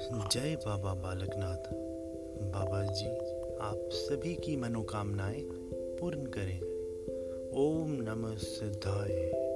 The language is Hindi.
जय बाबा बालकनाथ। बाबा जी आप सभी की मनोकामनाएँ पूर्ण करें। ओम नमः सिद्धाय।